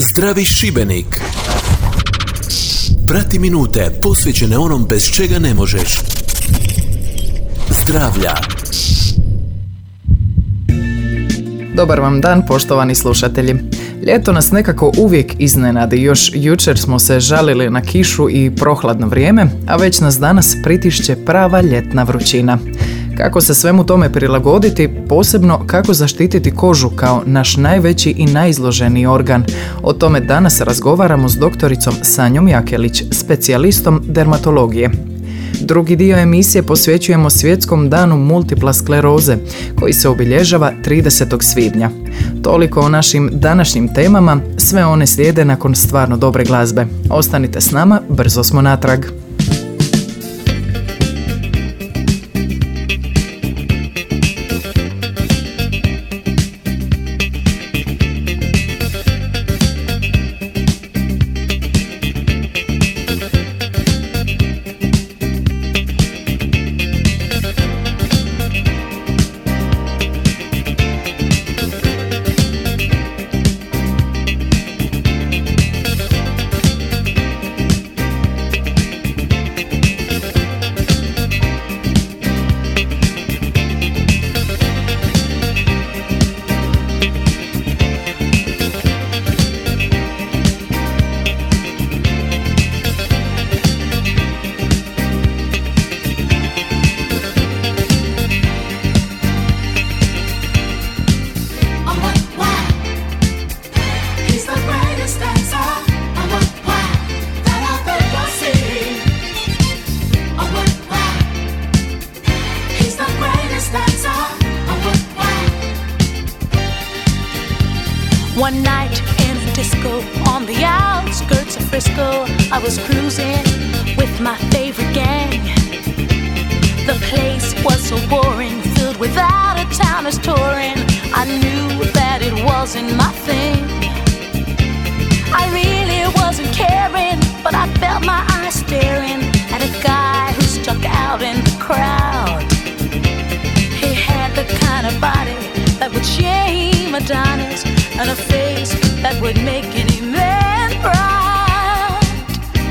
Zdravi Šibenik. Prati minute posvećene onom bez čega ne možeš. Zdravlja. Dobar vam dan, poštovani slušatelji. Ljeto nas nekako uvijek iznenadi, još jučer smo se žalili na kišu i prohladno vrijeme, a već nas danas pritišće prava ljetna vrućina. Kako se svemu tome prilagoditi, posebno kako zaštititi kožu kao naš najveći i najizloženiji organ. O tome danas razgovaramo s doktoricom Sanjom Jakelić, specijalistom dermatologije. Drugi dio emisije posvećujemo svjetskom danu multipla skleroze, koji se obilježava 30. svibnja. Toliko o našim današnjim temama, sve one slijede nakon stvarno dobre glazbe. Ostanite s nama, brzo smo natrag. One night in a disco on the outskirts of Frisco, I was cruising with my favorite gang. The place was so boring, filled with out of towners touring. I knew that it wasn't my thing. I really wasn't caring, but I felt my eyes staring at a guy who stuck out in the crowd. He had the kind of body that would shame Adonis and a face that would make any man proud.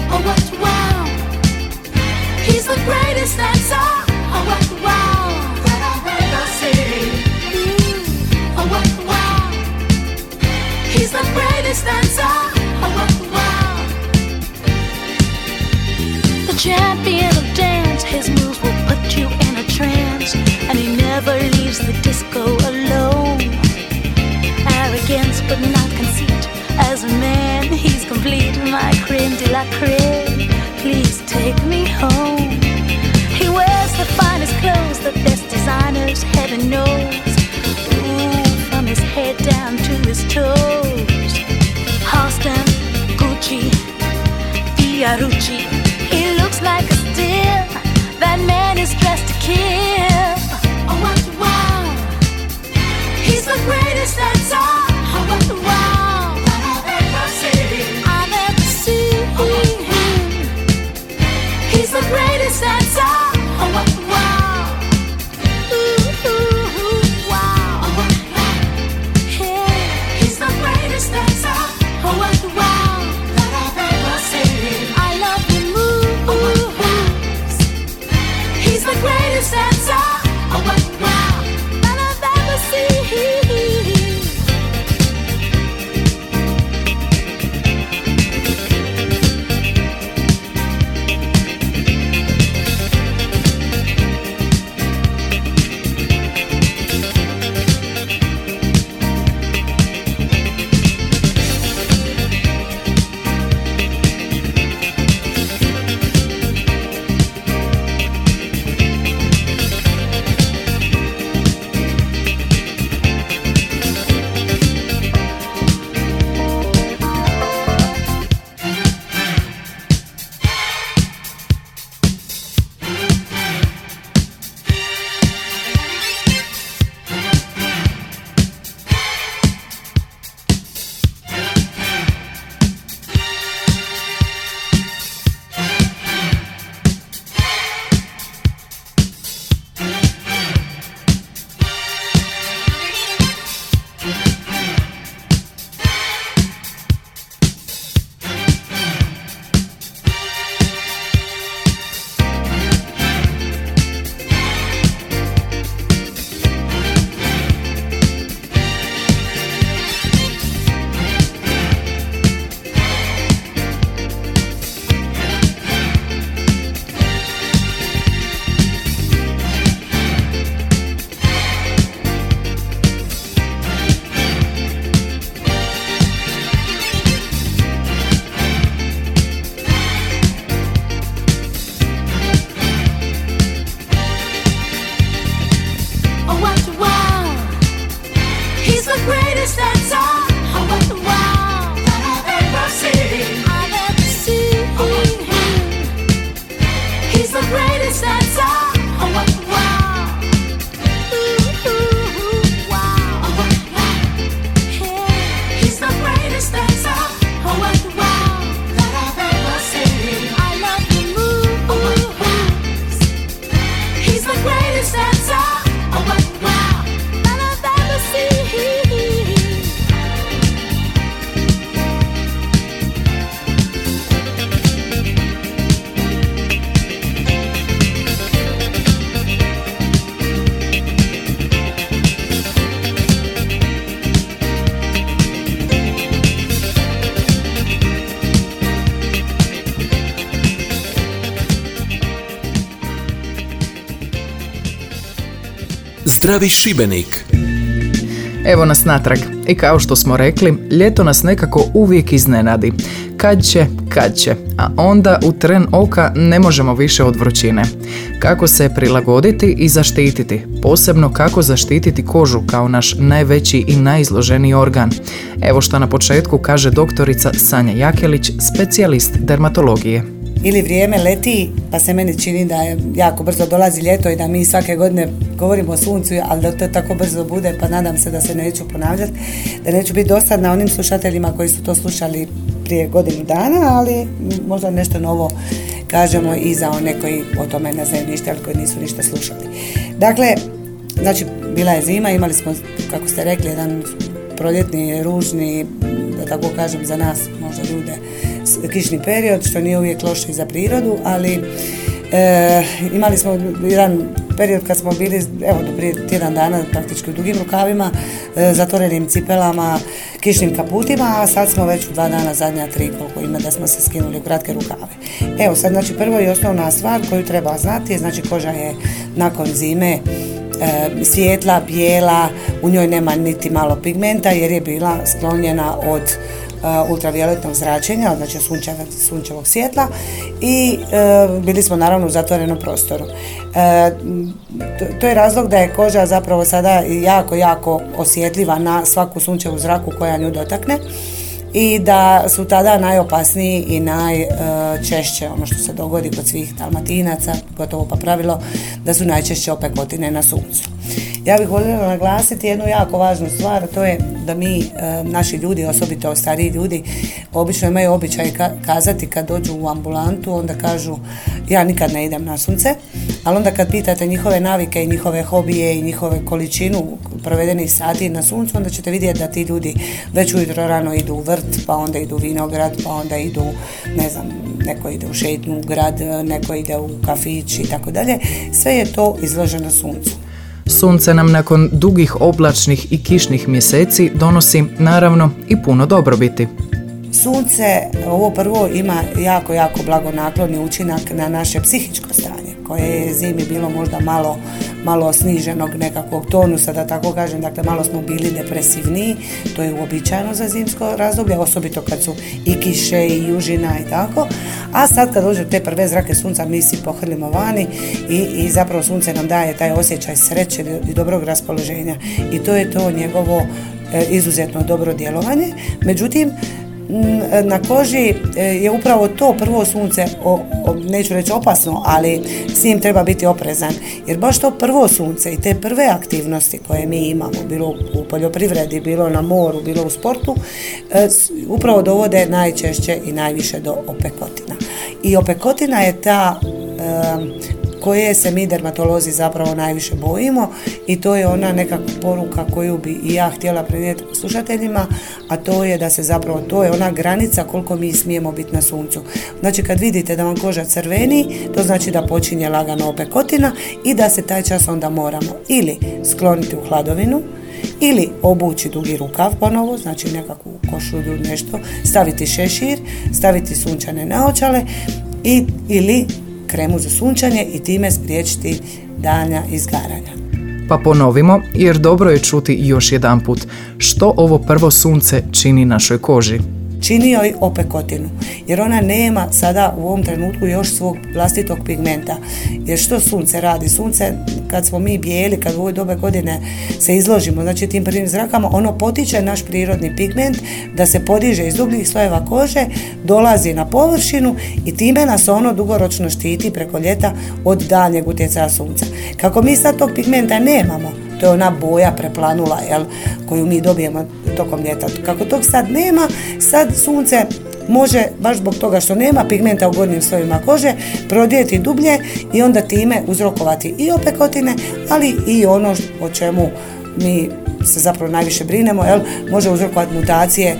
Oh, what wow! He's the greatest dancer. Oh, what wow! When I, see. Mm. Oh, what wow! He's the greatest dancer. Oh, what wow! The champion of dance, his moves will put you in a trance, and he never leaves the disco alone arrogance, but not conceit. As a man, he's complete. My creme de la creme, please take me home. He wears the finest clothes, the best designers, heaven knows. Ooh, from his head down to his toes. Halston, Gucci, Fiorucci. He looks like a steal. That man is dressed to kill. Oh, wow. He's the greatest that's all. Oh. Zdravi Šibenik. Evo nas natrag. I kao što smo rekli, ljeto nas nekako uvijek iznenadi. Kad će, kad će, a onda u tren oka ne možemo više od vrućine. Kako se prilagoditi i zaštititi, posebno kako zaštititi kožu kao naš najveći i najizloženiji organ. Evo što na početku kaže doktorica Sanja Jakelić, specijalist dermatologije ili vrijeme leti pa se meni čini da je jako brzo dolazi ljeto i da mi svake godine govorimo o suncu, ali da to tako brzo bude pa nadam se da se neću ponavljati, da neću biti dosadna onim slušateljima koji su to slušali prije godinu dana, ali možda nešto novo kažemo i za one koji o tome ne znaju ništa, ali koji nisu ništa slušali. Dakle, znači bila je zima, imali smo, kako ste rekli, jedan proljetni, ružni, da tako kažem za nas, možda ljude, kišni period, što nije uvijek loše za prirodu, ali e, imali smo jedan period kad smo bili, evo prije tjedan dana praktički u dugim rukavima, e, zatvorenim cipelama, kišnim kaputima, a sad smo već u dva dana zadnja tri koliko ima da smo se skinuli u kratke rukave. Evo sad znači prvo i osnovna stvar koju treba znati je znači koža je nakon zime e, svijetla, bijela, u njoj nema niti malo pigmenta jer je bila sklonjena od ultravioletnog zračenja, znači sunčevog svjetla i uh, bili smo naravno u zatvorenom prostoru. Uh, to, je razlog da je koža zapravo sada jako, jako osjetljiva na svaku sunčevu zraku koja nju dotakne i da su tada najopasniji i najčešće ono što se dogodi kod svih dalmatinaca, gotovo pa pravilo, da su najčešće opekotine na suncu. Ja bih voljela naglasiti jednu jako važnu stvar, to je da mi, e, naši ljudi, osobito stariji ljudi, obično imaju običaj kazati kad dođu u ambulantu, onda kažu ja nikad ne idem na sunce, ali onda kad pitate njihove navike i njihove hobije i njihove količinu provedenih sati na suncu, onda ćete vidjeti da ti ljudi već ujutro rano idu u vrt, pa onda idu u vinograd, pa onda idu, ne znam, neko ide u šetnju u grad, neko ide u kafić i tako dalje. Sve je to izloženo suncu. Sunce nam nakon dugih oblačnih i kišnih mjeseci donosi naravno i puno dobrobiti. Sunce ovo prvo ima jako, jako blagonakloni učinak na naše psihičko stanje koje je zimi bilo možda malo, malo sniženog nekakvog tonusa, da tako kažem, dakle malo smo bili depresivniji, to je uobičajeno za zimsko razdoblje, osobito kad su i kiše i južina i tako, a sad kad dođu te prve zrake sunca mi si pohrlimo vani i, i zapravo sunce nam daje taj osjećaj sreće i dobrog raspoloženja. I to je to njegovo e, izuzetno dobro djelovanje. Međutim, na koži e, je upravo to prvo sunce, o, neću reći opasno, ali s njim treba biti oprezan. Jer baš to prvo sunce i te prve aktivnosti koje mi imamo, bilo u poljoprivredi, bilo na moru, bilo u sportu, e, upravo dovode najčešće i najviše do opekotina. I opekotina je ta koje se mi dermatolozi zapravo najviše bojimo i to je ona nekakva poruka koju bi i ja htjela prenijeti slušateljima, a to je da se zapravo, to je ona granica koliko mi smijemo biti na suncu. Znači kad vidite da vam koža crveni, to znači da počinje lagano opekotina i da se taj čas onda moramo ili skloniti u hladovinu, ili obući dugi rukav ponovo, znači nekakvu košulju, nešto, staviti šešir, staviti sunčane naočale i, ili kremu za sunčanje i time spriječiti danja izgaranja. Pa ponovimo, jer dobro je čuti još jedan put što ovo prvo sunce čini našoj koži čini joj opekotinu jer ona nema sada u ovom trenutku još svog vlastitog pigmenta. Jer što sunce radi? Sunce kad smo mi bijeli kad u ovoj dobe godine se izložimo znači tim prvim zrakama ono potiče naš prirodni pigment da se podiže iz dubljih slojeva kože dolazi na površinu i time nas ono dugoročno štiti preko ljeta od daljnjeg utjecaja sunca. Kako mi sad tog pigmenta nemamo to je ona boja preplanula jel, koju mi dobijemo tokom ljeta. Kako tog sad nema, sad sunce može, baš zbog toga što nema pigmenta u gornjim slojima kože, prodijeti dublje i onda time uzrokovati i opekotine, ali i ono o čemu mi se zapravo najviše brinemo, jel, može uzrokovati mutacije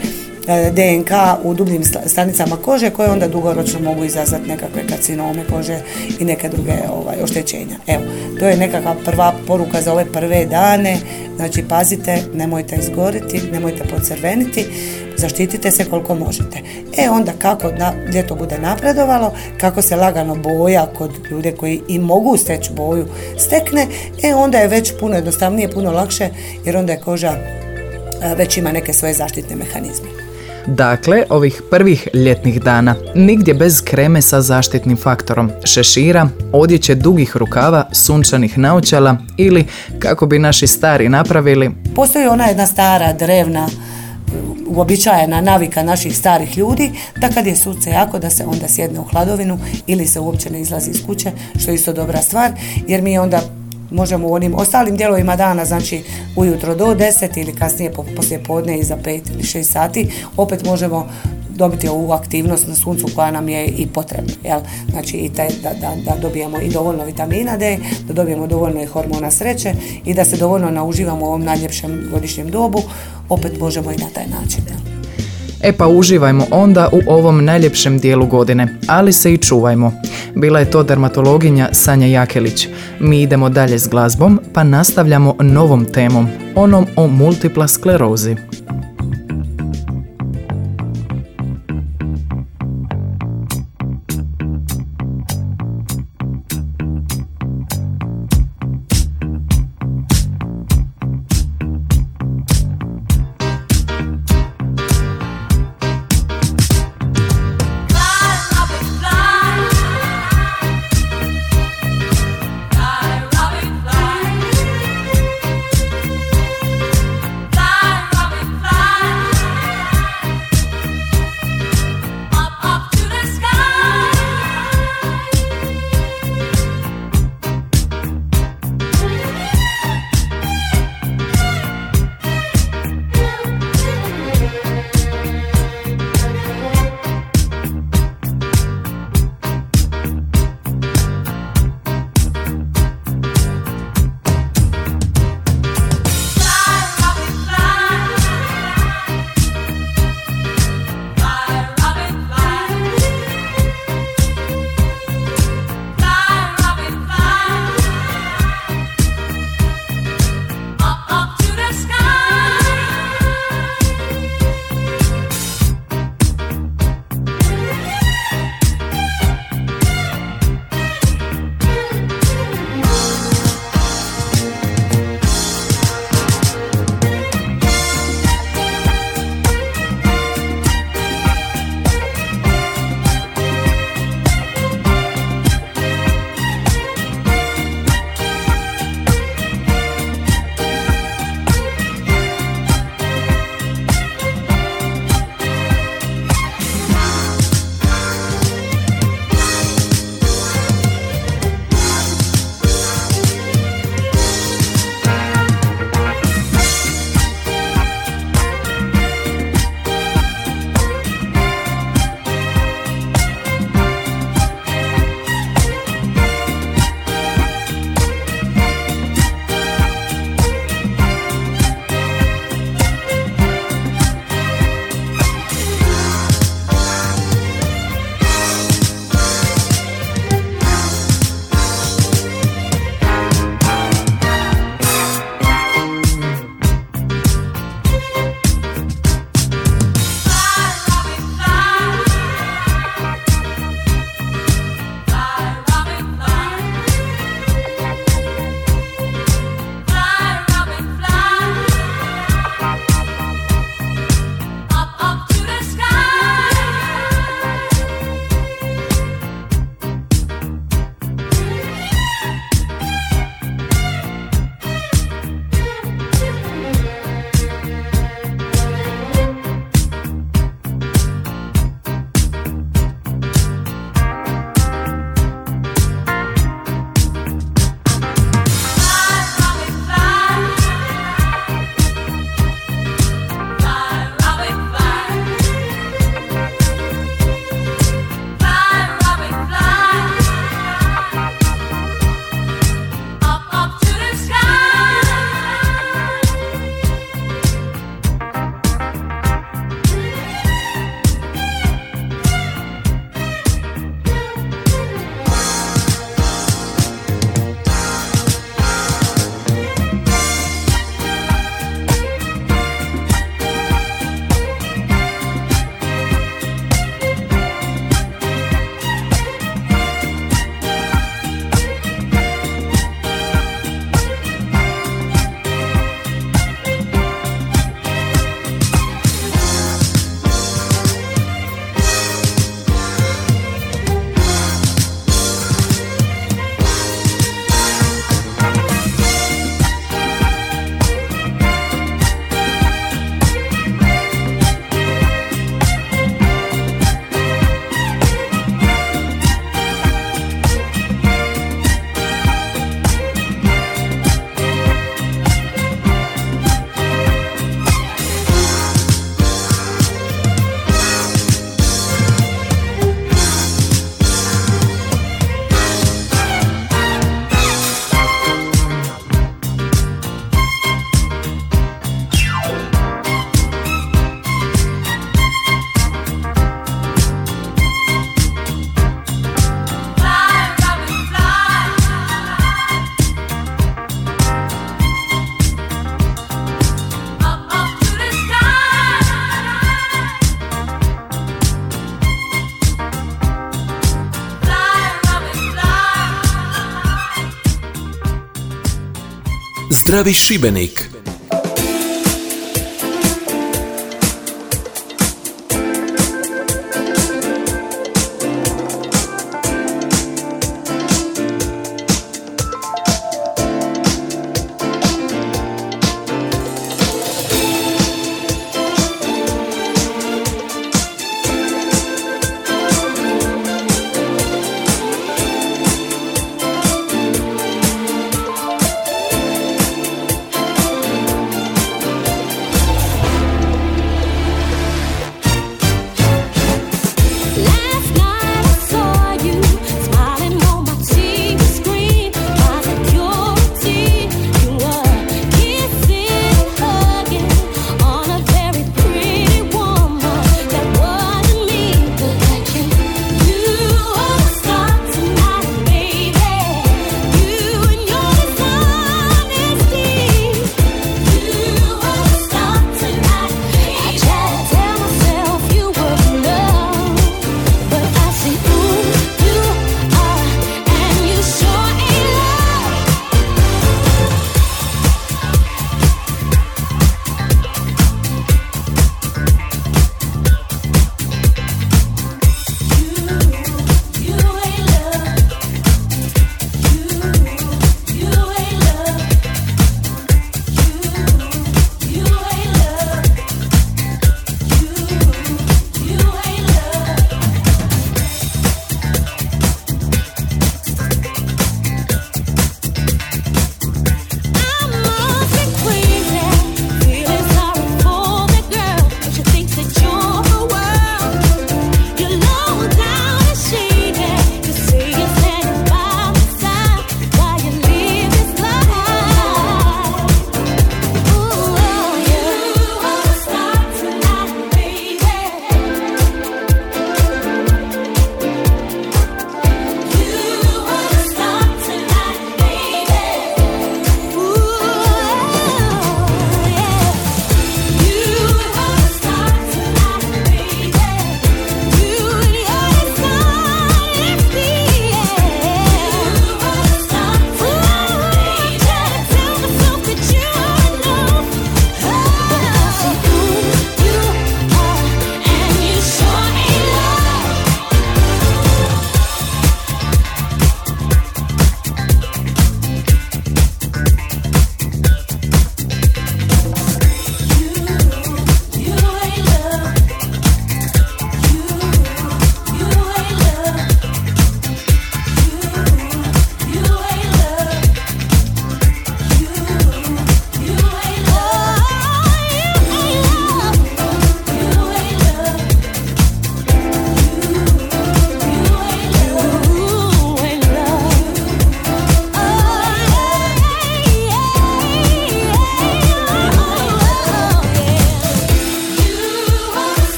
DNK u dubljim stanicama kože koje onda dugoročno mogu izazvati nekakve karcinome kože i neke druge ovaj, oštećenja. Evo, to je nekakva prva poruka za ove prve dane. Znači, pazite, nemojte izgoriti, nemojte pocrveniti, zaštitite se koliko možete. E onda kako na, ljeto bude napredovalo, kako se lagano boja kod ljude koji i mogu steći boju stekne, e onda je već puno jednostavnije, puno lakše jer onda je koža već ima neke svoje zaštitne mehanizme. Dakle, ovih prvih ljetnih dana, nigdje bez kreme sa zaštitnim faktorom, šešira, odjeće dugih rukava, sunčanih naočala ili, kako bi naši stari napravili... Postoji ona jedna stara, drevna, uobičajena navika naših starih ljudi da kad je sunce jako da se onda sjedne u hladovinu ili se uopće ne izlazi iz kuće, što je isto dobra stvar, jer mi onda možemo u onim ostalim dijelovima dana, znači ujutro do 10 ili kasnije poslije podne i za 5 ili 6 sati, opet možemo dobiti ovu aktivnost na suncu koja nam je i potrebna. Jel? Znači i taj, da, da, da dobijemo i dovoljno vitamina D, da dobijemo dovoljno i hormona sreće i da se dovoljno nauživamo u ovom najljepšem godišnjem dobu, opet možemo i na taj način. E pa uživajmo onda u ovom najljepšem dijelu godine, ali se i čuvajmo. Bila je to dermatologinja Sanja Jakelić. Mi idemo dalje s glazbom, pa nastavljamo novom temom, onom o multipla sklerozi. Zdravi Šibenik.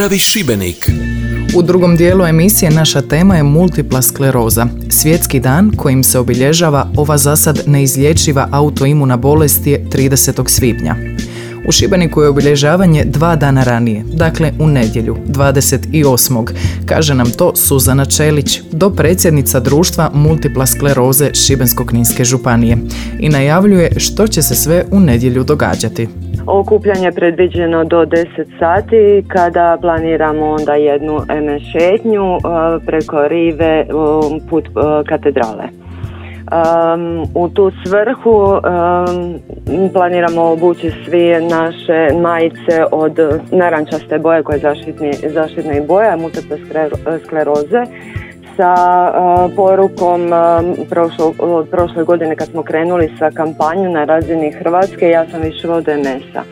Zdravi Šibenik. U drugom dijelu emisije naša tema je multipla skleroza, svjetski dan kojim se obilježava ova zasad neizlječiva autoimuna bolest je 30. svibnja. U Šibeniku je obilježavanje dva dana ranije, dakle u nedjelju, 28. Kaže nam to Suzana Čelić, do predsjednica društva multipla skleroze Šibensko-kninske županije i najavljuje što će se sve u nedjelju događati. Okupljanje je predviđeno do 10 sati kada planiramo onda jednu šetnju preko rive put katedrale. u tu svrhu planiramo obući svi naše majice od narančaste boje koje je zaštitni, zaštitna i boja multiple skleroze sa porukom od prošle godine kad smo krenuli sa kampanju na razini Hrvatske ja sam više od MS-a.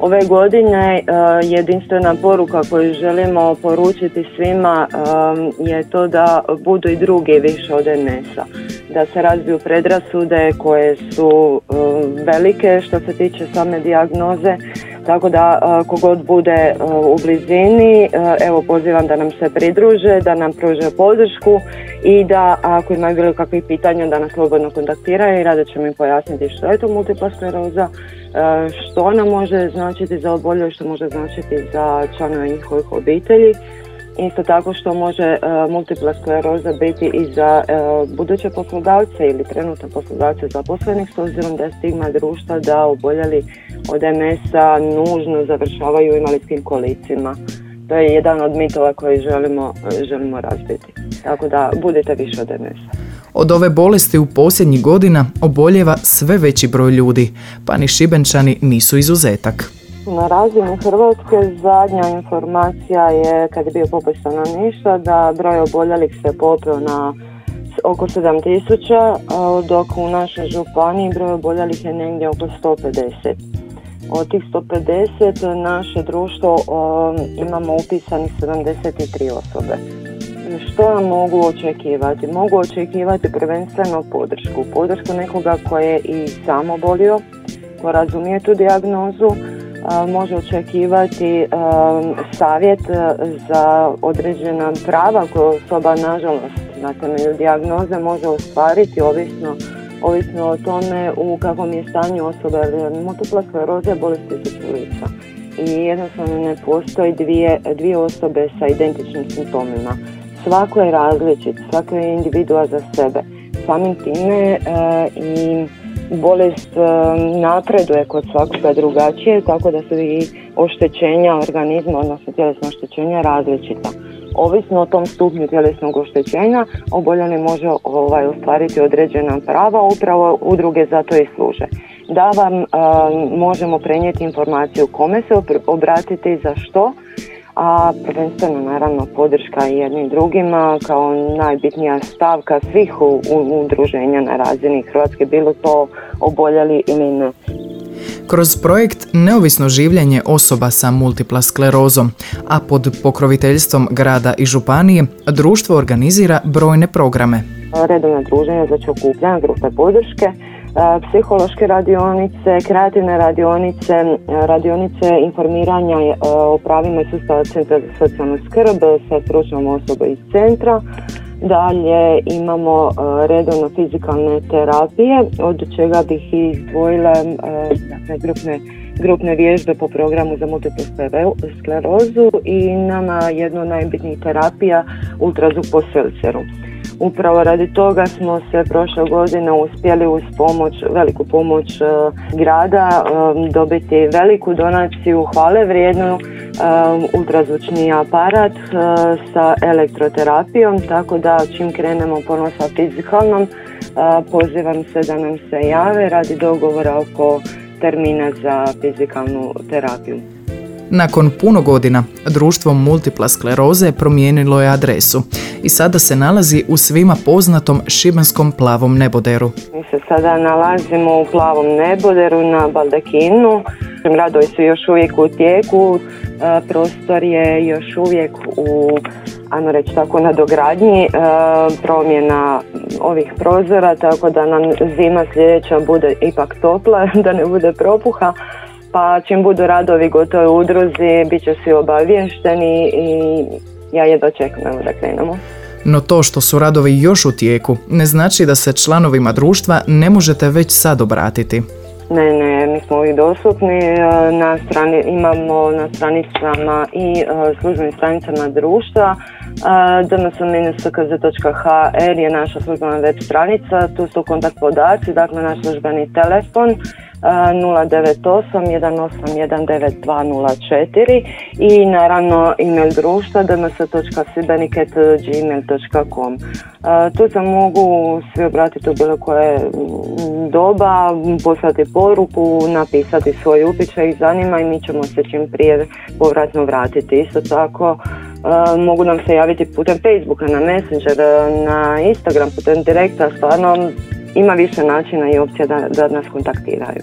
Ove godine jedinstvena poruka koju želimo poručiti svima je to da budu i drugi više od MS-a. Da se razbiju predrasude koje su velike što se tiče same dijagnoze tako da kogod bude u blizini, evo pozivam da nam se pridruže, da nam pruže podršku i da ako imaju bilo kakvih pitanja da nas slobodno kontaktiraju i rado ćemo im pojasniti što je to multipla skleroza, što ona može značiti za obolje, što može značiti za članove njihovih obitelji. Isto tako što može multipla skleroza biti i za buduće poslodavce ili trenutne poslodavce zaposlenih s obzirom da stigma društva da oboljeli od MS-a nužno završavaju u invalidskim kolicima. To je jedan od mitova koji želimo, želimo razbiti. Tako da budete više od MS-a. Od ove bolesti u posljednjih godina oboljeva sve veći broj ljudi, pa ni šibenčani nisu izuzetak. Na razini Hrvatske zadnja informacija je kad je bio popis stanovništva da broj oboljelih se popeo na oko 7000, dok u našoj županiji broj oboljelih je negdje oko 150. Od tih 150 naše društvo imamo upisanih 73 osobe. Što nam mogu očekivati? Mogu očekivati prvenstveno podršku. Podršku nekoga koje je i samo bolio, ko razumije tu dijagnozu, može očekivati savjet za određena prava koje osoba nažalost na temelju dijagnoze može ostvariti ovisno ovisno o tome u kakvom je stanju osoba, multipla skleroza je bolest i jednostavno ne postoji dvije, dvije osobe sa identičnim simptomima. Svako je različit, svako je individua za sebe. Samim time e, i bolest e, napreduje kod svakoga drugačije, tako da su i oštećenja organizma, odnosno tjelesna oštećenja različita. Ovisno o tom stupnju tjelesnog oštećenja, oboljeli može ovaj, ostvariti određena prava, upravo udruge za to i služe. Da vam možemo prenijeti informaciju kome se obratiti, za što, a prvenstveno naravno podrška i jednim drugima kao najbitnija stavka svih udruženja na razini Hrvatske, bilo to oboljeli ili ne. Kroz projekt Neovisno življenje osoba sa multipla sklerozom, a pod pokroviteljstvom grada i županije, društvo organizira brojne programe. Redovne druženja za okupljanja, grupe podrške, psihološke radionice, kreativne radionice, radionice informiranja e, o pravima i sustava Centra za socijalnu skrb sa stručnom osobom iz centra, Dalje imamo e, redovno fizikalne terapije, od čega bih izdvojila e, dakle, grupne, grupne vježbe po programu za multiplu sklerozu i nama jedno od najbitnijih terapija ultrazvuk po selceru. Upravo radi toga smo se prošle godine uspjeli uz pomoć, veliku pomoć e, grada dobiti veliku donaciju hvale vrijednu ultrazvučni aparat e, sa elektroterapijom, tako da čim krenemo ponovno sa fizikalnom, e, pozivam se da nam se jave radi dogovora oko termina za fizikalnu terapiju. Nakon puno godina, društvo multipla skleroze promijenilo je adresu i sada se nalazi u svima poznatom šibenskom plavom neboderu. Mi se sada nalazimo u plavom neboderu na Baldekinu. Radovi su još uvijek u tijeku, e, prostor je još uvijek u ajmo reći tako na dogradnji e, promjena ovih prozora tako da nam zima sljedeća bude ipak topla, da ne bude propuha pa čim budu radovi gotovi udruzi, bit će svi obavješteni i ja je dočekam da krenemo. No to što su radovi još u tijeku ne znači da se članovima društva ne možete već sad obratiti. Ne, ne, mi smo uvijek dostupni. E, na strani, imamo na stranicama i e, službenim stranicama društva. E, dmsminskz.hr je naša službena web stranica, tu su kontakt podaci, dakle naš službeni telefon 098 i naravno email društva dms.sibenik.gmail.com Tu se mogu svi obratiti u bilo koje doba, poslati poruku, napisati svoj upit i zanima i mi ćemo se čim prije povratno vratiti. Isto tako mogu nam se javiti putem Facebooka, na Messenger, na Instagram, putem direkta, stvarno ima više načina i opcija da, da nas kontaktiraju.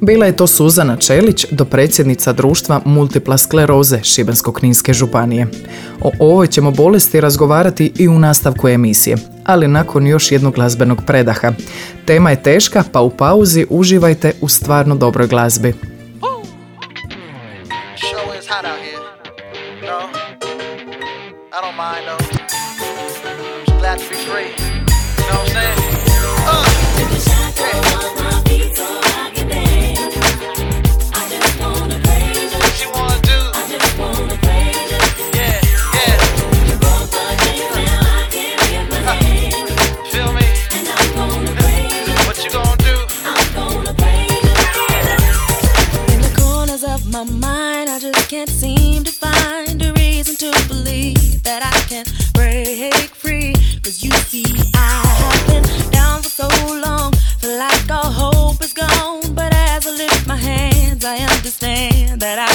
Bila je to Suzana Čelić, dopredsjednica društva Multipla skleroze Šibensko-kninske županije. O ovoj ćemo bolesti razgovarati i u nastavku emisije, ali nakon još jednog glazbenog predaha. Tema je teška, pa u pauzi uživajte u stvarno dobroj glazbi.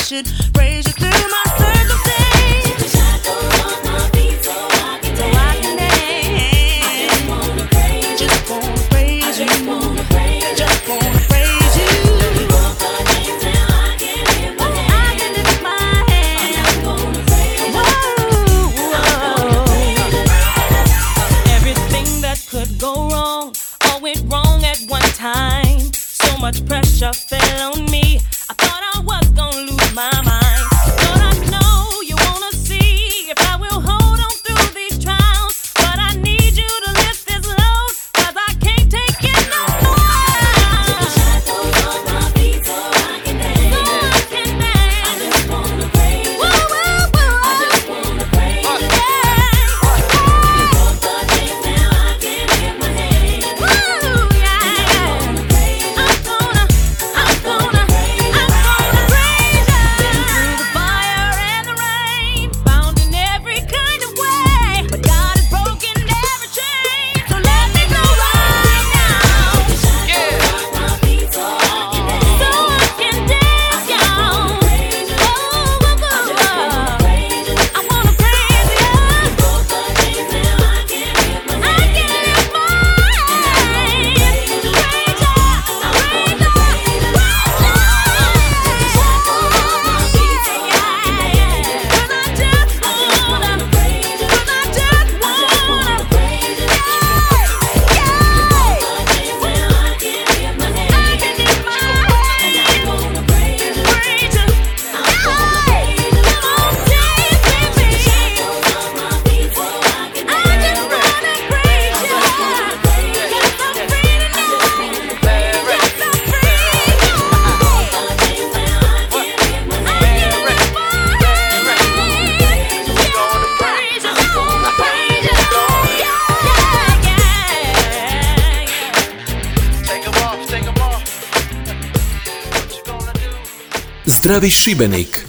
should Zdravi Šibenik.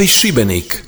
Zdravi Šibenik.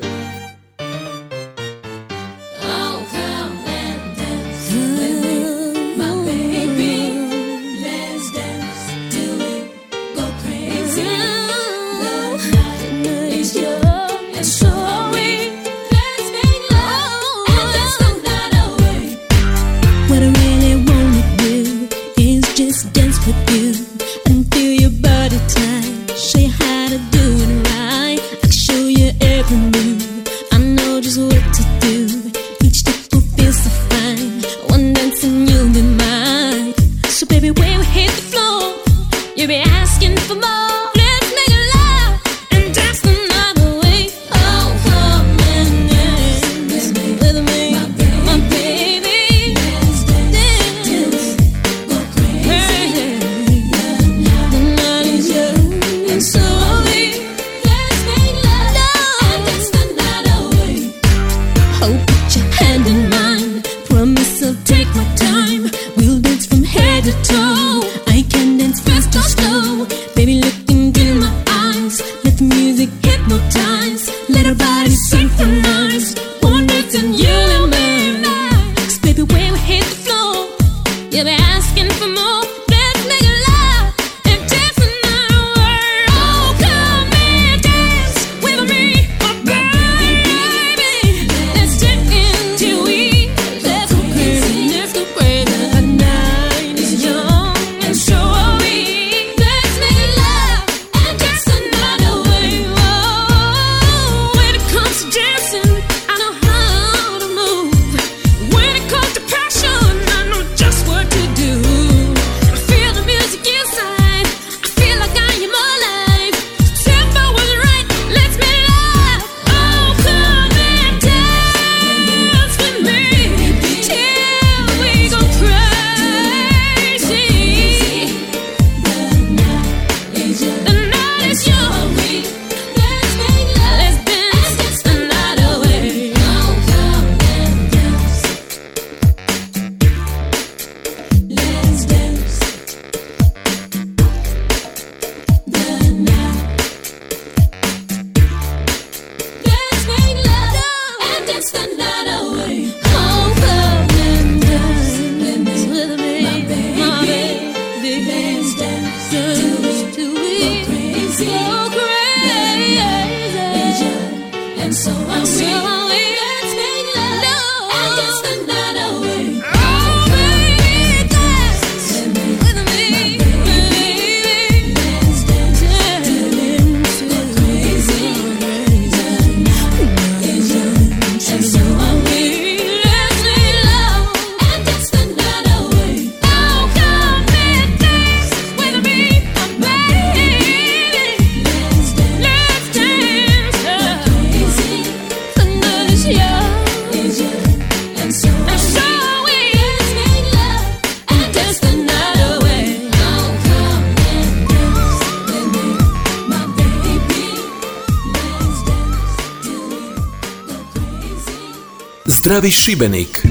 Zdravi Šibenik.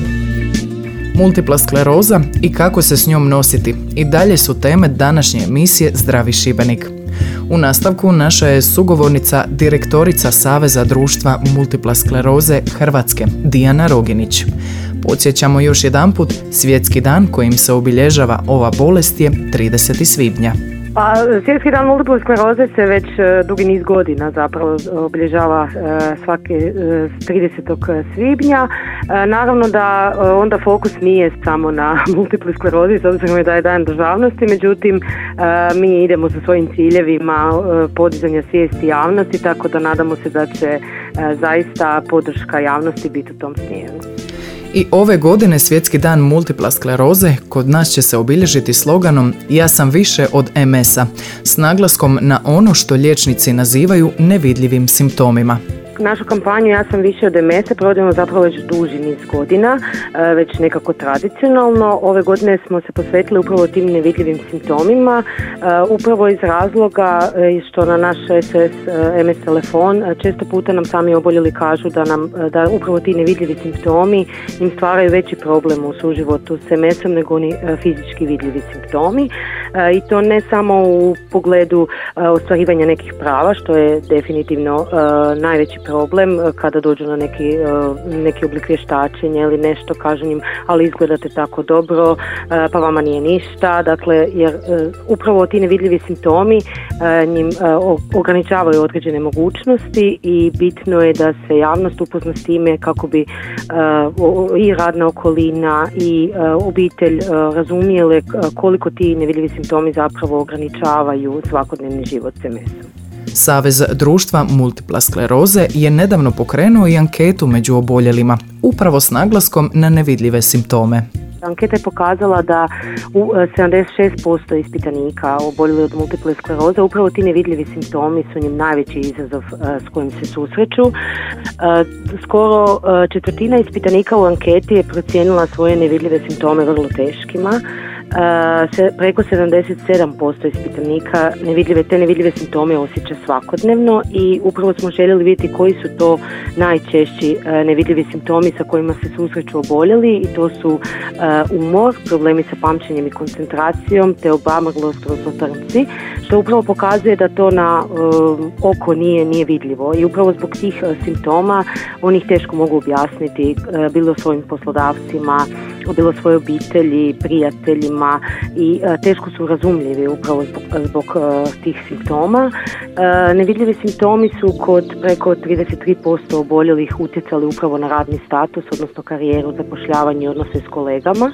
Multipla skleroza i kako se s njom nositi i dalje su teme današnje emisije Zdravi Šibenik. U nastavku naša je sugovornica direktorica Saveza društva multipla skleroze Hrvatske, Dijana Roginić. Podsjećamo još jedanput, svjetski dan kojim se obilježava ova bolest je 30. svibnja. Pa Svjetski dan multiple skleroze se već e, dugi niz godina zapravo obilježava e, svake 30. E, svibnja. Naravno da onda fokus nije samo na multiple sklerozi s obzirom da je dan državnosti, međutim mi idemo sa svojim ciljevima podizanja svijesti javnosti, tako da nadamo se da će zaista podrška javnosti biti u tom smjeru. I ove godine Svjetski dan multipla skleroze kod nas će se obilježiti sloganom Ja sam više od MS-a, s naglaskom na ono što liječnici nazivaju nevidljivim simptomima. Našu kampanju Ja sam više od MS provodimo zapravo već duži niz godina, e, već nekako tradicionalno. Ove godine smo se posvetili upravo tim nevidljivim simptomima, e, upravo iz razloga e, što na naš SOS MS telefon često puta nam sami oboljeli kažu da nam da upravo ti nevidljivi simptomi im stvaraju veći problem u suživotu s MS-om nego oni fizički vidljivi simptomi i to ne samo u pogledu ostvarivanja nekih prava što je definitivno najveći problem kada dođu na neki, neki oblik vještačenja ili nešto kažu njim ali izgledate tako dobro pa vama nije ništa. Dakle jer upravo ti nevidljivi simptomi njim ograničavaju određene mogućnosti i bitno je da se javnost upozna s time kako bi i radna okolina i obitelj razumijele koliko ti nevidljivi simptomi zapravo ograničavaju svakodnevni život s Savez društva multipla skleroze je nedavno pokrenuo i anketu među oboljelima, upravo s naglaskom na nevidljive simptome. Anketa je pokazala da u 76% e, ispitanika oboljeli od multiple skleroze upravo ti nevidljivi simptomi su njim najveći izazov e, s kojim se susreću. E, skoro četvrtina ispitanika u anketi je procijenila svoje nevidljive simptome vrlo teškima preko 77% ispitanika nevidljive, te nevidljive simptome osjeća svakodnevno i upravo smo željeli vidjeti koji su to najčešći nevidljivi simptomi sa kojima se susreću oboljeli i to su umor, problemi sa pamćenjem i koncentracijom te obamrlost trnci, što upravo pokazuje da to na oko nije, nije vidljivo. I upravo zbog tih simptoma oni ih teško mogu objasniti bilo svojim poslodavcima, bilo svojoj obitelji, prijateljima i e, teško su razumljivi upravo zbog, zbog e, tih simptoma. E, nevidljivi simptomi su kod preko 33% oboljelih utjecali upravo na radni status, odnosno karijeru, zapošljavanje i odnose s kolegama,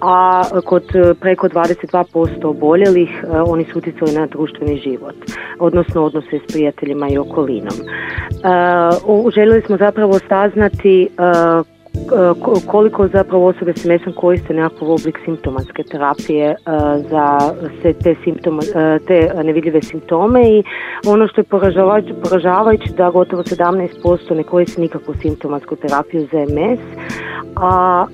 a kod preko 22% oboljelih oni su utjecali na društveni život, odnosno odnose s prijateljima i okolinom. Željeli smo zapravo staznati koliko zapravo osobe s mesom koriste nekakav oblik simptomatske terapije e, za sve te, simptoma, e, te nevidljive simptome i ono što je poražavajuće da gotovo 17% ne koriste nikakvu simptomatsku terapiju za MS, a e,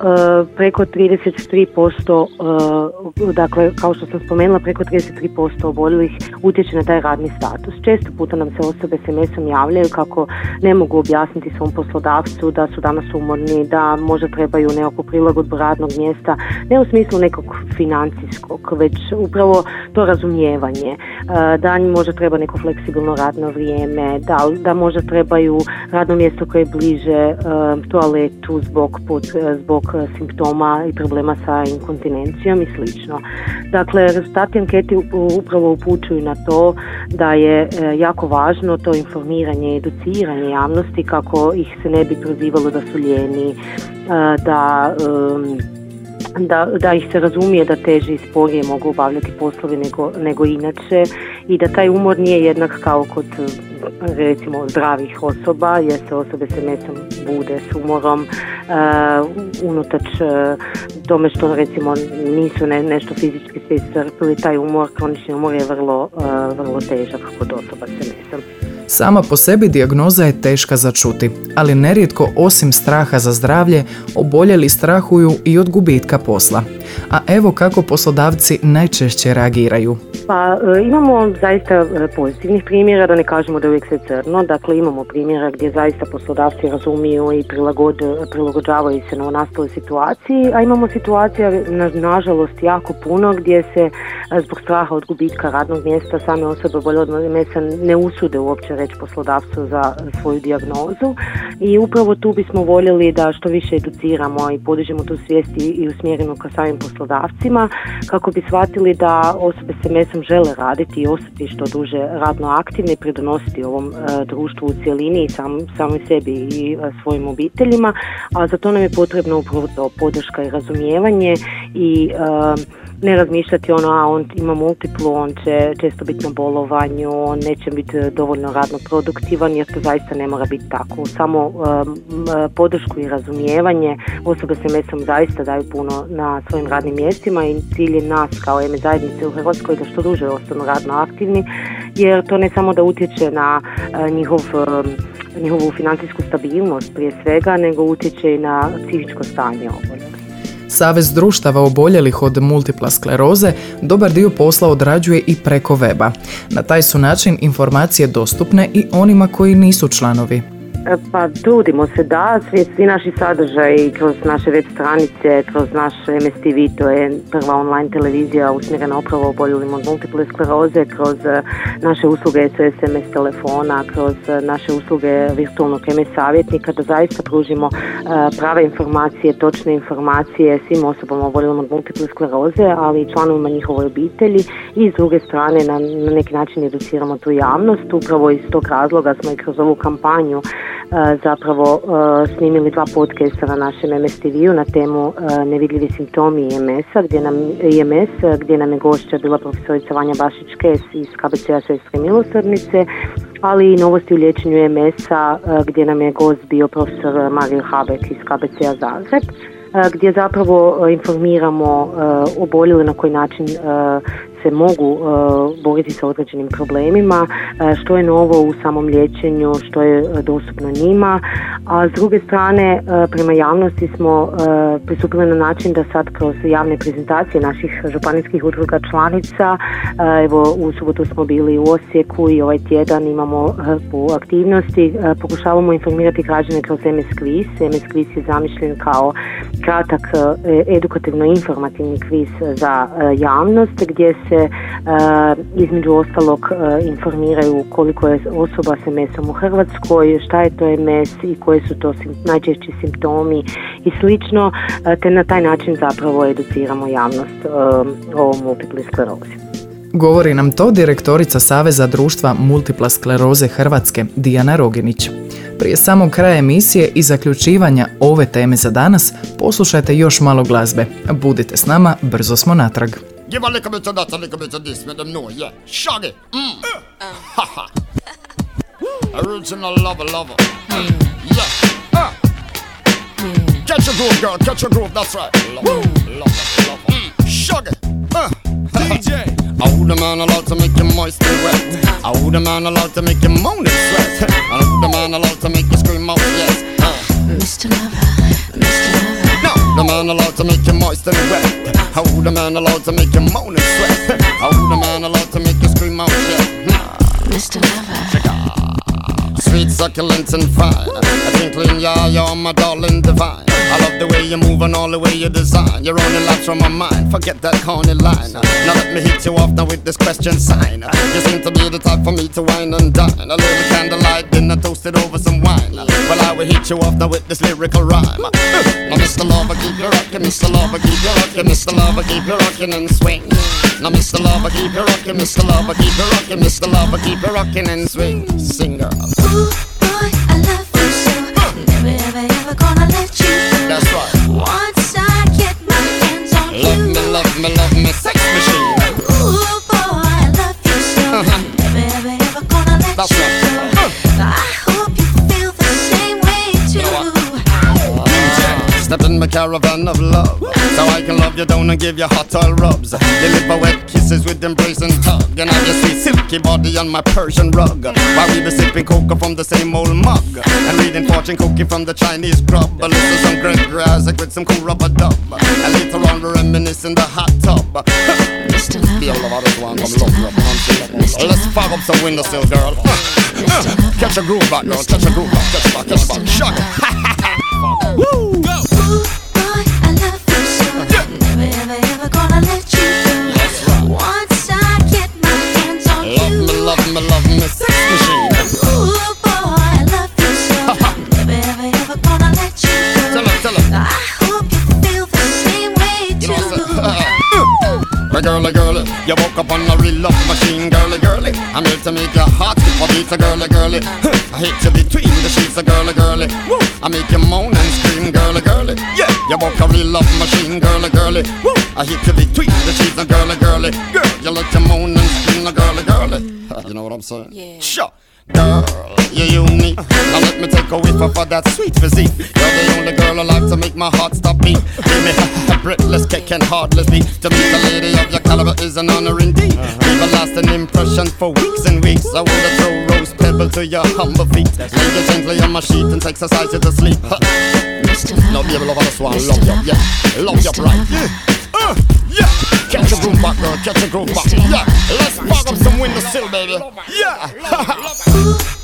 preko 33%, dakle kao što sam spomenula, preko 33% oboljelih utječe na taj radni status. Često puta nam se osobe s MS-om javljaju kako ne mogu objasniti svom poslodavcu da su danas umorni, da možda trebaju nekakvu prilagodbu radnog mjesta, ne u smislu nekog financijskog, već upravo to razumijevanje, e, da im možda treba neko fleksibilno radno vrijeme, da, da možda trebaju radno mjesto koje je bliže e, toaletu zbog, e, zbog simptoma i problema sa inkontinencijom i slično. Dakle, rezultati anketi upravo upućuju na to da je jako važno to informiranje i educiranje javnosti kako ih se ne bi prozivalo da su lijeni, da da, da ih se razumije da teže i sporije mogu obavljati poslovi nego, nego inače i da taj umor nije jednak kao kod recimo zdravih osoba jer se osobe se mesom bude s umorom uh, unutač uh, tome što recimo nisu ne, nešto fizički se iscrpili taj umor, kronični umor je vrlo, uh, vrlo težak kod osoba se mesom. Sama po sebi dijagnoza je teška za čuti, ali nerijetko osim straha za zdravlje, oboljeli strahuju i od gubitka posla. A evo kako poslodavci najčešće reagiraju. Pa e, imamo zaista e, pozitivnih primjera, da ne kažemo da je uvijek sve crno. Dakle, imamo primjera gdje zaista poslodavci razumiju i prilagod, prilagođavaju se na nastale situaciji, a imamo situacija, nažalost, jako puno gdje se e, zbog straha od gubitka radnog mjesta same osobe bolje od mjesta ne usude uopće reći poslodavcu za svoju dijagnozu i upravo tu bismo voljeli da što više educiramo i podižemo tu svijesti i usmjerimo ka samim poslodavcima kako bi shvatili da osobe se mesom žele raditi i ostati što duže radno aktivne i pridonositi ovom e, društvu u cjelini i sam, samoj sebi i e, svojim obiteljima, a za to nam je potrebno upravo podrška i razumijevanje i e, ne razmišljati ono, a on ima multiplu, on će često biti na bolovanju, on neće biti dovoljno radno produktivan jer to zaista ne mora biti tako. Samo podršku i razumijevanje osobe se mesom zaista daju puno na svojim radnim mjestima i cilj je nas kao eme zajednice u Hrvatskoj da što duže ostanu radno aktivni jer to ne samo da utječe na njihov njihovu financijsku stabilnost prije svega, nego utječe i na psihičko stanje oboljelih. Savez društava oboljelih od multipla skleroze dobar dio posla odrađuje i preko weba. Na taj su način informacije dostupne i onima koji nisu članovi. E, Pa trudimo se da, svi, svi naši sadržaji kroz naše web stranice, kroz naš MSTV, to je prva online televizija usmjerena upravo oboljelim od multiple skleroze, kroz e, naše usluge SMS telefona, kroz e, naše usluge virtualnog MS savjetnika, da zaista pružimo prave informacije, točne informacije svim osobama oboljelim od multiple skleroze, ali i članovima njihovoj obitelji i s druge strane na, na neki način educiramo tu javnost. Upravo iz tog razloga smo i kroz ovu kampanju zapravo e, snimili dva podcasta na našem MSTV-u na temu e, nevidljivi simptomi IMS-a, gdje nam, IMS, e, gdje nam je gošća bila profesorica Vanja Bašić-Kes iz KBC-a Sestre Milosrdnice, ali i novosti u liječenju IMS-a e, gdje nam je gost bio profesor Mario Habek iz KBC-a Zagreb e, gdje zapravo e, informiramo e, oboljeli na koji način e, se mogu e, boriti sa određenim problemima, e, što je novo u samom liječenju, što je dostupno njima, a s druge strane e, prema javnosti smo pristupili na način da sad kroz javne prezentacije naših županijskih udruga članica, evo u subotu smo bili u Osijeku i ovaj tjedan imamo po aktivnosti, pokušavamo informirati građane kroz MS Quiz. MS Quiz je zamišljen kao kratak edukativno-informativni kviz za javnost gdje se e, između ostalog e, informiraju koliko je osoba sa mesom u Hrvatskoj, šta je to MS i koji su to najčešći simptomi i slično, e, te na taj način zapravo educiramo javnost o multipli sklerozi. Govori nam to direktorica Saveza društva multipla skleroze Hrvatske Dijana Roginić. Prije samog kraja emisije i zaključivanja ove teme za danas poslušajte još malo glazbe. Budite s nama, brzo smo natrag. Give a little bit of that, a little bit of this, make them know, yeah. Shaggy, mm. Ha ha. Original lover, lover. Mm. Yeah. Uh. Catch a groove, girl, catch a groove, that's right. Lover, lover, lover. Mm. Shaggy. Uh. DJ. I hold a man allowed to make you moist and wet. I hold a man allowed to make you moan and sweat. I hold a man allowed to make man allowed to make you moist and wet. How the man allowed to make you moan and sweat? How the man allowed succulent, and fine. A twinkling, yeah, you're my darling divine. I love the way you move and all the way you design. You're only lights from my mind. Forget that corny line. Now let me hit you off now with this question sign. You seem to be the type for me to wine and dine. A little candlelight dinner toasted over some wine. Well, I will hit you off now with this lyrical rhyme. Now, Mr. Lover, keep you rockin', Mr. Lover, keep you rockin', Mr. Lover, keep you rockin' and swing. Now, Mr. Lover, keep you rockin', Mr. Lover, keep you rockin', Mr. Lover, keep you rockin' and swing. Sing, girl. Never, ever, ever gonna let you. That's right. Once I get my hands on Love you. me, love me, love me, My caravan of love, so I can love you down and give you hot oil rubs. Deliver wet kisses with embrace and tug, and have your sweet silky body on my Persian rug. While we be sipping cocoa from the same old mug, and reading fortune cookie from the Chinese grub. But listen some green great classic with some cool rubber dub, and later on we reminisce in the hot tub. Mr. Feel Lover. the hottest one, come love. Let's fog up some windowsill, girl. Catch a groove back, girl. Catch a groove back. Catch a back. Catch a back. Shock it. You. me, love me, love me, sex machine. Ooh, boy, I love you so. Never, ever, ever gonna let you Tell go. her, tell her. I hope you feel the same way You too. I'm? My girly, girly, you woke up on a real love machine, girly, girly. I'm here to make your heart skip a beat, a girly, girly. I hit you between the sheets, a girly, girly. Woo! I make you moan and scream, girly, girly. Yeah, you woke a real love machine, girly, girly. Woo! I hit you between the sheets, a girly, girly. Girl, you let you moan and scream, a girly, girly. You know what I'm saying? Yeah. Sure. Girl, you're unique. Now let me take a whiff of that sweet physique. You're the only girl alive to make my heart stop beat. Give me a breathless kick and heartless beat. To meet a lady of your caliber is an honor indeed. Leave a lasting impression for weeks and weeks. I wanna throw rose pebble to your humble feet. Lay you gently on my sheet and exercise you to sleep. No baby love, I just wanna love you, yeah. Love you right, yeah. Uh, yeah. Catch a groove back, girl. Catch a groove back. Yeah. Let's spark up some windowsill, baby. Yeah.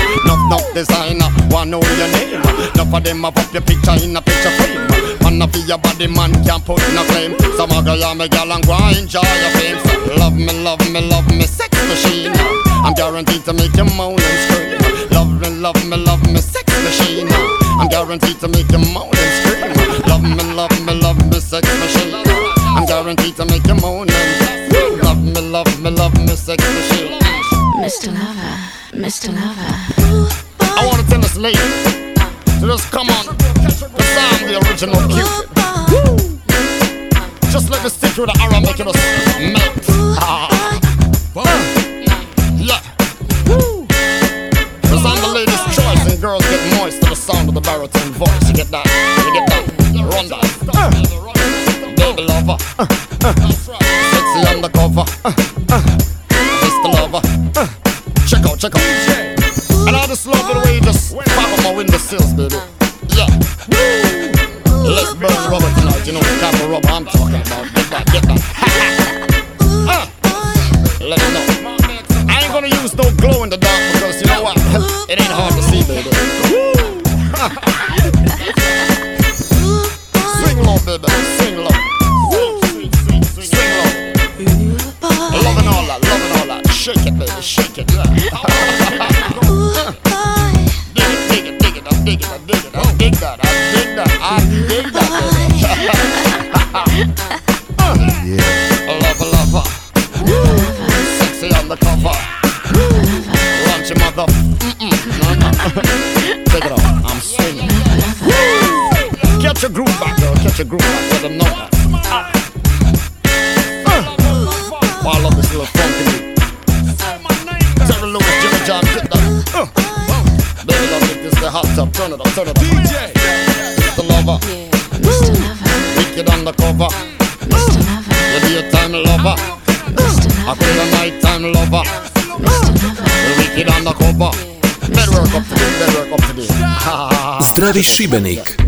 Nuff nuff designer, want know your name. Enough of them have up your picture in a picture frame. Man of your body, man can't put no claim. Some a girl you me gyal and go enjoy your fame. So love me, love me, love me, sex machine. I'm guaranteed to make you moan and scream. Love me, love me, love me, sex machine. I'm guaranteed to make you moan and scream. Love me, love me, love me, sex machine. I'm guaranteed to make you moan and scream. Love me, love me, love me, sex machine. Mr. Lover, Mr. Lover. I wanna tell this lady to just come on, the sound the original Cupid. Kirándnak Šibenik.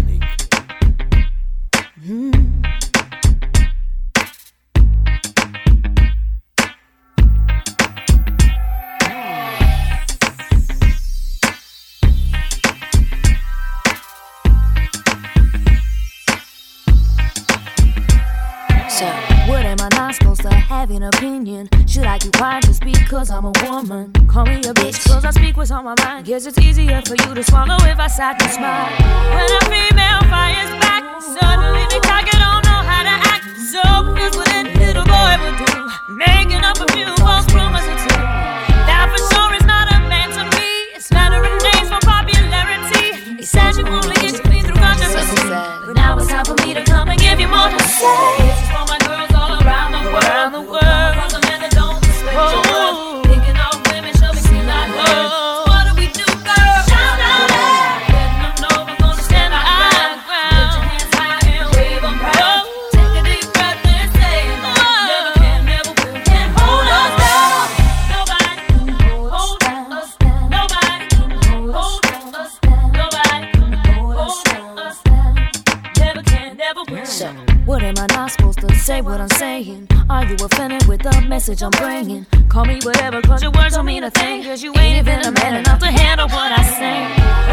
Because I'm a woman? Call me a bitch cause I speak what's on my mind. Guess it's easier for you to swallow if I sat and smile. When a female fires back, suddenly they talking don't know how to act. So here's what a little boy would do. Making up a few false promises to That for sure is not a man to me. It's smattering names for popularity. He said you only get to me through controversy. But now it's time for me to come and give you more to say. This is for my girls all around the world. Around the world. saying? Are you offended with the message I'm bringing? Call me whatever, cause your words don't mean a thing. Cause you ain't even a man enough to handle what I say.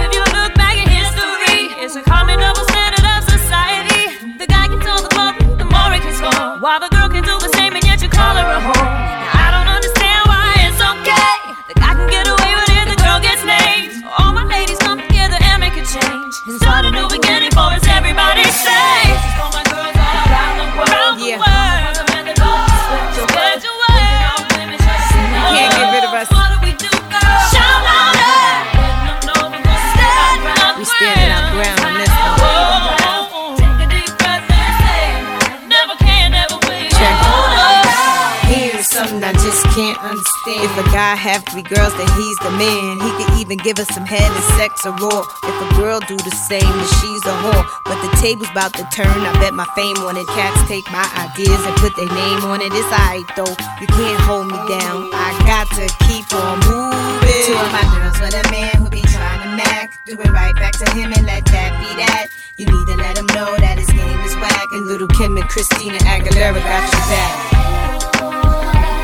If you look back in history, it's a common double standard of society. The guy can tell the more, the more it can score. While the girl can do the same, and yet you call her a whore. Now, I don't understand why it's okay. The guy can get away with it, the girl gets named. All my ladies come together and make a change. It's a new beginning for us. Have three girls, then he's the man. He could even give us some head and sex or raw. If a girl do the same, then she's a whore. But the table's about to turn. I bet my fame wanted cats take my ideas and put their name on it. It's alright though. You can't hold me down. I got to keep on moving. Two of my girls with a man who be trying to mac. Do it right back to him and let that be that. You need to let him know that his game is whack. And little Kim and Christina Aguilera got your back.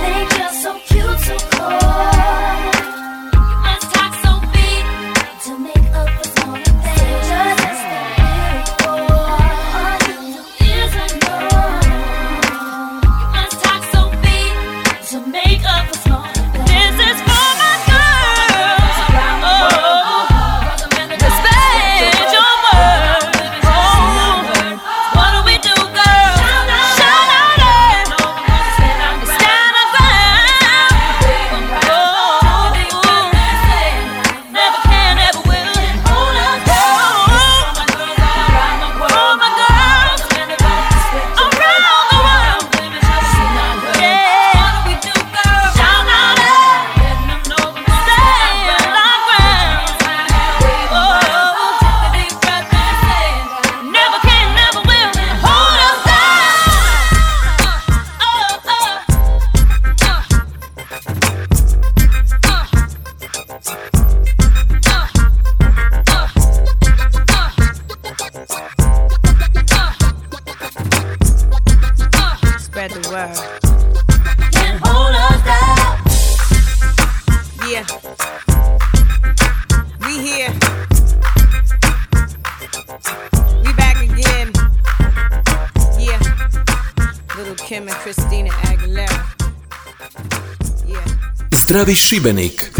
think you're so cute, so cold. Zdravi Šibenik.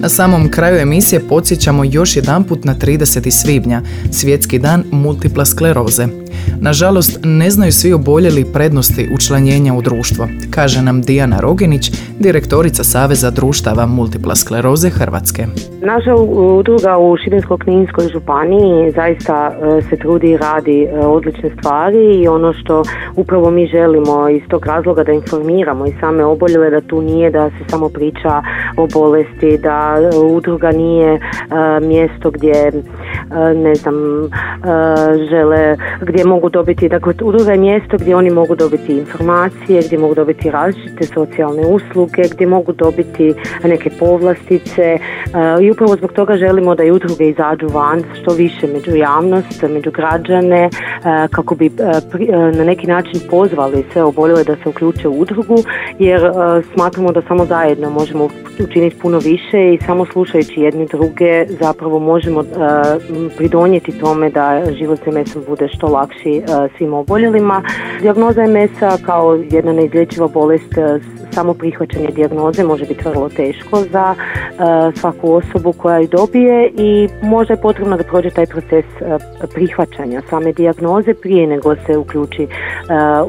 Na samom kraju emisije podsjećamo još jedanput na 30. svibnja, svjetski dan multipla skleroze. Nažalost, ne znaju svi oboljeli prednosti učlanjenja u društvo, kaže nam Dijana Roginić, direktorica Saveza društava multipla skleroze Hrvatske. Naša udruga u Šibensko-kninskoj županiji zaista e, se trudi i radi e, odlične stvari i ono što upravo mi želimo iz tog razloga da informiramo i same oboljele da tu nije da se samo priča o bolesti, da e, udruga nije mjesto gdje ne znam žele, gdje mogu dobiti, dakle udruga je mjesto gdje oni mogu dobiti informacije, gdje mogu dobiti različite socijalne usluge, gdje mogu dobiti neke povlastice e, upravo zbog toga želimo da i udruge izađu van što više među javnost, među građane e, kako bi e, e, na neki način pozvali sve oboljele da se uključe u udrugu jer smatramo da samo zajedno možemo učiniti puno više i samo slušajući jedni druge zapravo možemo pridonijeti tome da život s MS-om bude što lakši svim oboljelima. Dijagnoza MS-a kao jedna neizlječiva bolest samo prihvaćanje dijagnoze može biti vrlo teško za svaku osobu koja ju dobije i možda je potrebno da prođe taj proces e, prihvaćanja same dijagnoze prije nego se uključi e,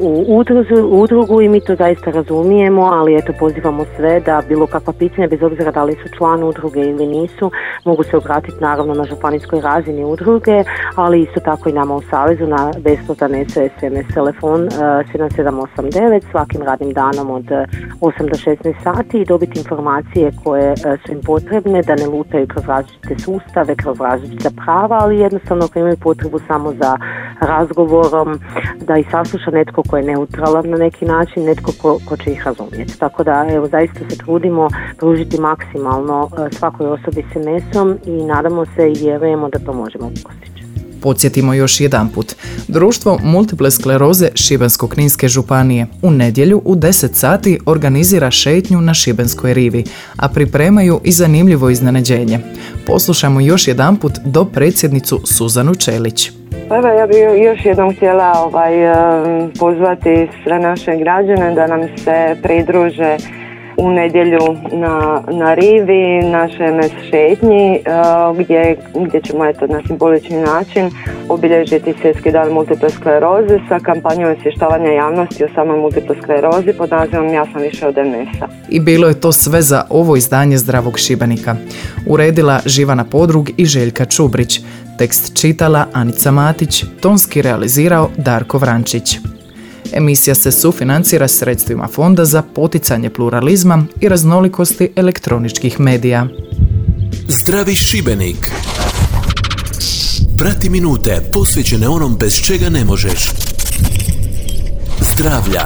u udrugu i mi to zaista razumijemo, ali eto pozivamo sve da bilo kakva pitanja, bez obzira da li su član udruge ili nisu, mogu se obratiti naravno na županijskoj razini udruge, ali isto tako i nama u Savezu na besplatan SMS telefon e, 7789 svakim radnim danom od e, 8 do 16 sati i dobiti informacije koje e, su im potrebne, da ne lutaju kroz različite sustave, kroz različita prava, ali jednostavno ako imaju potrebu samo za razgovorom, da ih sasluša netko ko je neutralan na neki način, netko ko, ko će ih razumjeti. Tako da evo zaista se trudimo pružiti maksimalno e, svakoj osobi s MS-om i nadamo se i vjerujemo da to možemo postići. Podsjetimo još jedanput. Društvo multiple skleroze Šibensko-kninske županije u nedjelju u 10 sati organizira šetnju na Šibenskoj rivi, a pripremaju i zanimljivo iznenađenje. Poslušajmo još jedanput do predsjednicu Suzanu Čelić. Pa evo, ja bih još jednom htjela ovaj, pozvati sve naše građane da nam se pridruže u nedjelju na, na rivi, naše MS šetnji, e, gdje, gdje ćemo eto, na simbolični način obilježiti svjetski dan multiple skleroze sa kampanjom osvještavanja javnosti o samoj multiple sklerozi pod nazivom Ja sam više od MS-a. I bilo je to sve za ovo izdanje Zdravog Šibenika. Uredila Živana Podrug i Željka Čubrić. Tekst čitala Anica Matić, tonski realizirao Darko Vrančić. Emisija se sufinancira sredstvima Fonda za poticanje pluralizma i raznolikosti elektroničkih medija. Zdravi Šibenik. Prati minute posvećene onom bez čega ne možeš. Zdravlja.